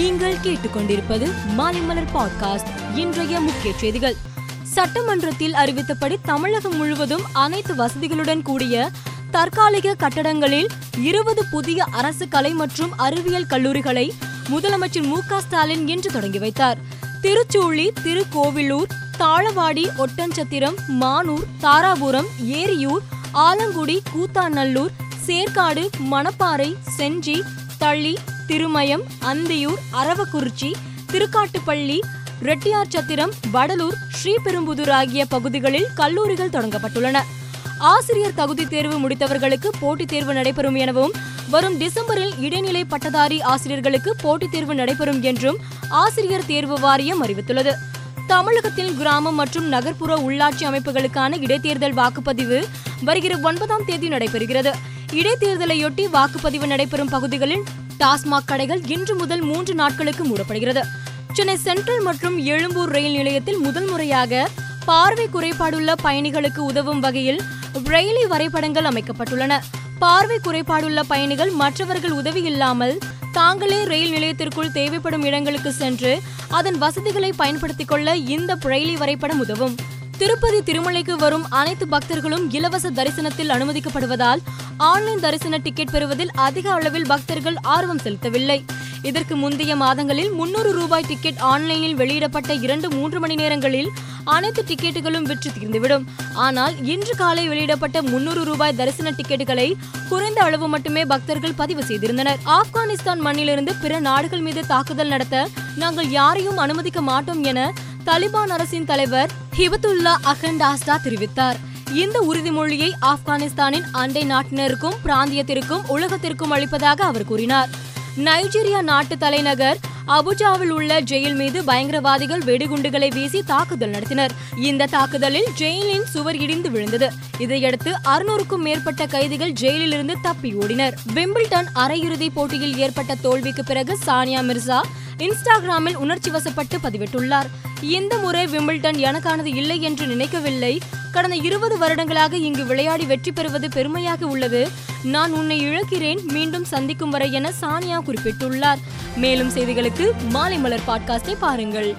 நீங்கள் கேட்டுக்கொண்டிருப்பது மாலைமலர் பாட்காஸ்ட் இன்றைய முக்கிய செய்திகள். சட்டமன்றத்தில் அறிவித்தபடி தமிழகம் முழுவதும் அனைத்து வசதிகளுடன் கூடிய தற்காலிக கட்டடங்களில் இருபது புதிய அரசு கலை மற்றும் அறிவியல் கல்லூரிகளை முதலமைச்சர் மு க ஸ்டாலின் இன்று தொடங்கி வைத்தார். திருச்சூழி திருக்கோவிலூர் தாழவாடி ஒட்டஞ்சத்திரம் மானூர் தாராபுரம் ஏரியூர் ஆலங்குடி கூத்தாநல்லூர் சேர்க்காடு மணப்பாறை செஞ்சி தள்ளி திருமயம் அந்தியூர் அரவக்குறிச்சி திருக்காட்டுப்பள்ளி ரெட்டியார் சத்திரம் வடலூர் ஸ்ரீபெரும்புதூர் ஆகிய பகுதிகளில் கல்லூரிகள் தொடங்கப்பட்டுள்ளன. ஆசிரியர் தகுதி தேர்வு முடித்தவர்களுக்கு போட்டித் தேர்வு நடைபெறும் எனவும் வரும் டிசம்பரில் இடைநிலை பட்டதாரி ஆசிரியர்களுக்கு போட்டித் தேர்வு நடைபெறும் என்றும் ஆசிரியர் தேர்வு வாரியம் அறிவித்துள்ளது. தமிழகத்தில் கிராமம் மற்றும் நகர்ப்புற உள்ளாட்சி அமைப்புகளுக்கான இடைத்தேர்தல் வாக்குப்பதிவு வருகிற ஒன்பதாம் தேதி நடைபெறுகிறது. இடைத்தேர்தலையொட்டி வாக்குப்பதிவு நடைபெறும் பகுதிகளில் டாஸ்மாக் கடைகள் இன்று முதல் மூன்று நாட்களுக்கு மூடப்படுகிறது. சென்னை சென்ட்ரல் மற்றும் எழும்பூர் ரயில் நிலையத்தில் முதல் முறையாக பார்வை குறைபாடுள்ள பயணிகளுக்கு உதவும் வகையில் பிரெய்லி வரைபடங்கள் அமைக்கப்பட்டுள்ளன. பார்வை குறைபாடுள்ள பயணிகள் மற்றவர்கள் உதவி இல்லாமல் தாங்களே ரயில் நிலையத்திற்குள் தேவைப்படும் இடங்களுக்கு சென்று அதன் வசதிகளை பயன்படுத்திக் கொள்ள இந்த பிரெய்லி வரைபடம் உதவும். திருப்பதி திருமலைக்கு வரும் அனைத்து பக்தர்களும் இலவச தரிசனத்தில் அனுமதிக்கப்படுவதால் ஆன்லைன் தரிசன டிக்கெட் பெறுவதில் அதிக அளவில் பக்தர்கள் ஆர்வம் செலுத்தவில்லை. இதற்கு முந்தைய மாதங்களில் முன்னூறு ரூபாய் டிக்கெட் ஆன்லைனில் வெளியிடப்பட்ட இரண்டு மூன்று மணி நேரங்களில் அனைத்து டிக்கெட்டுகளும் விற்று தீர்ந்துவிடும். ஆனால் இன்று காலை வெளியிடப்பட்ட முன்னூறு ரூபாய் தரிசன டிக்கெட்டுகளை குறைந்த அளவு மட்டுமே பக்தர்கள் பதிவு செய்திருந்தனர். ஆப்கானிஸ்தான் மண்ணிலிருந்து பிற நாடுகள் மீது தாக்குதல் நடத்த நாங்கள் யாரையும் அனுமதிக்க மாட்டோம் என தலிபான் அரசின் தலைவர் ஹிபத்துல்லா அகண்டாஸ்டா தெரிவித்தார். இந்த உறுதிமொழியை ஆப்கானிஸ்தானின் அண்டை நாட்டினருக்கும் பிராந்தியத்திற்கும் உலகத்திற்கும் அளிப்பதாக அவர் கூறினார். நைஜீரியா நாட்டு தலைநகர் அபுஜாவில் உள்ள ஜெயில் மீது பயங்கரவாதிகள் வெடிகுண்டுகளை வீசி தாக்குதல் நடத்தினர். இந்த தாக்குதலில் ஜெயிலின் சுவர் இடிந்து விழுந்தது. இதையடுத்து அறுநூறுக்கும் மேற்பட்ட கைதிகள் ஜெயிலில் இருந்து தப்பி ஓடினர். விம்பிள்டன் அரையிறுதி போட்டியில் ஏற்பட்ட தோல்விக்கு பிறகு சானியா மிர்சா இன்ஸ்டாகிராமில் உணர்ச்சி வசப்பட்டு பதிவிட்டுள்ளார். இந்த முறை விம்பிள்டன் எனக்கானது இல்லை என்று நினைக்கவில்லை. கடந்த இருபது வருடங்களாக இங்கு விளையாடி வெற்றி பெறுவது பெருமையாக உள்ளது. நான் உன்னை இழக்கிறேன் மீண்டும் சந்திக்கும் வரை என சானியா குறிப்பிட்டுள்ளார். மேலும் செய்திகளுக்கு மாலை மலர் பாட்காஸ்டை பாருங்கள்.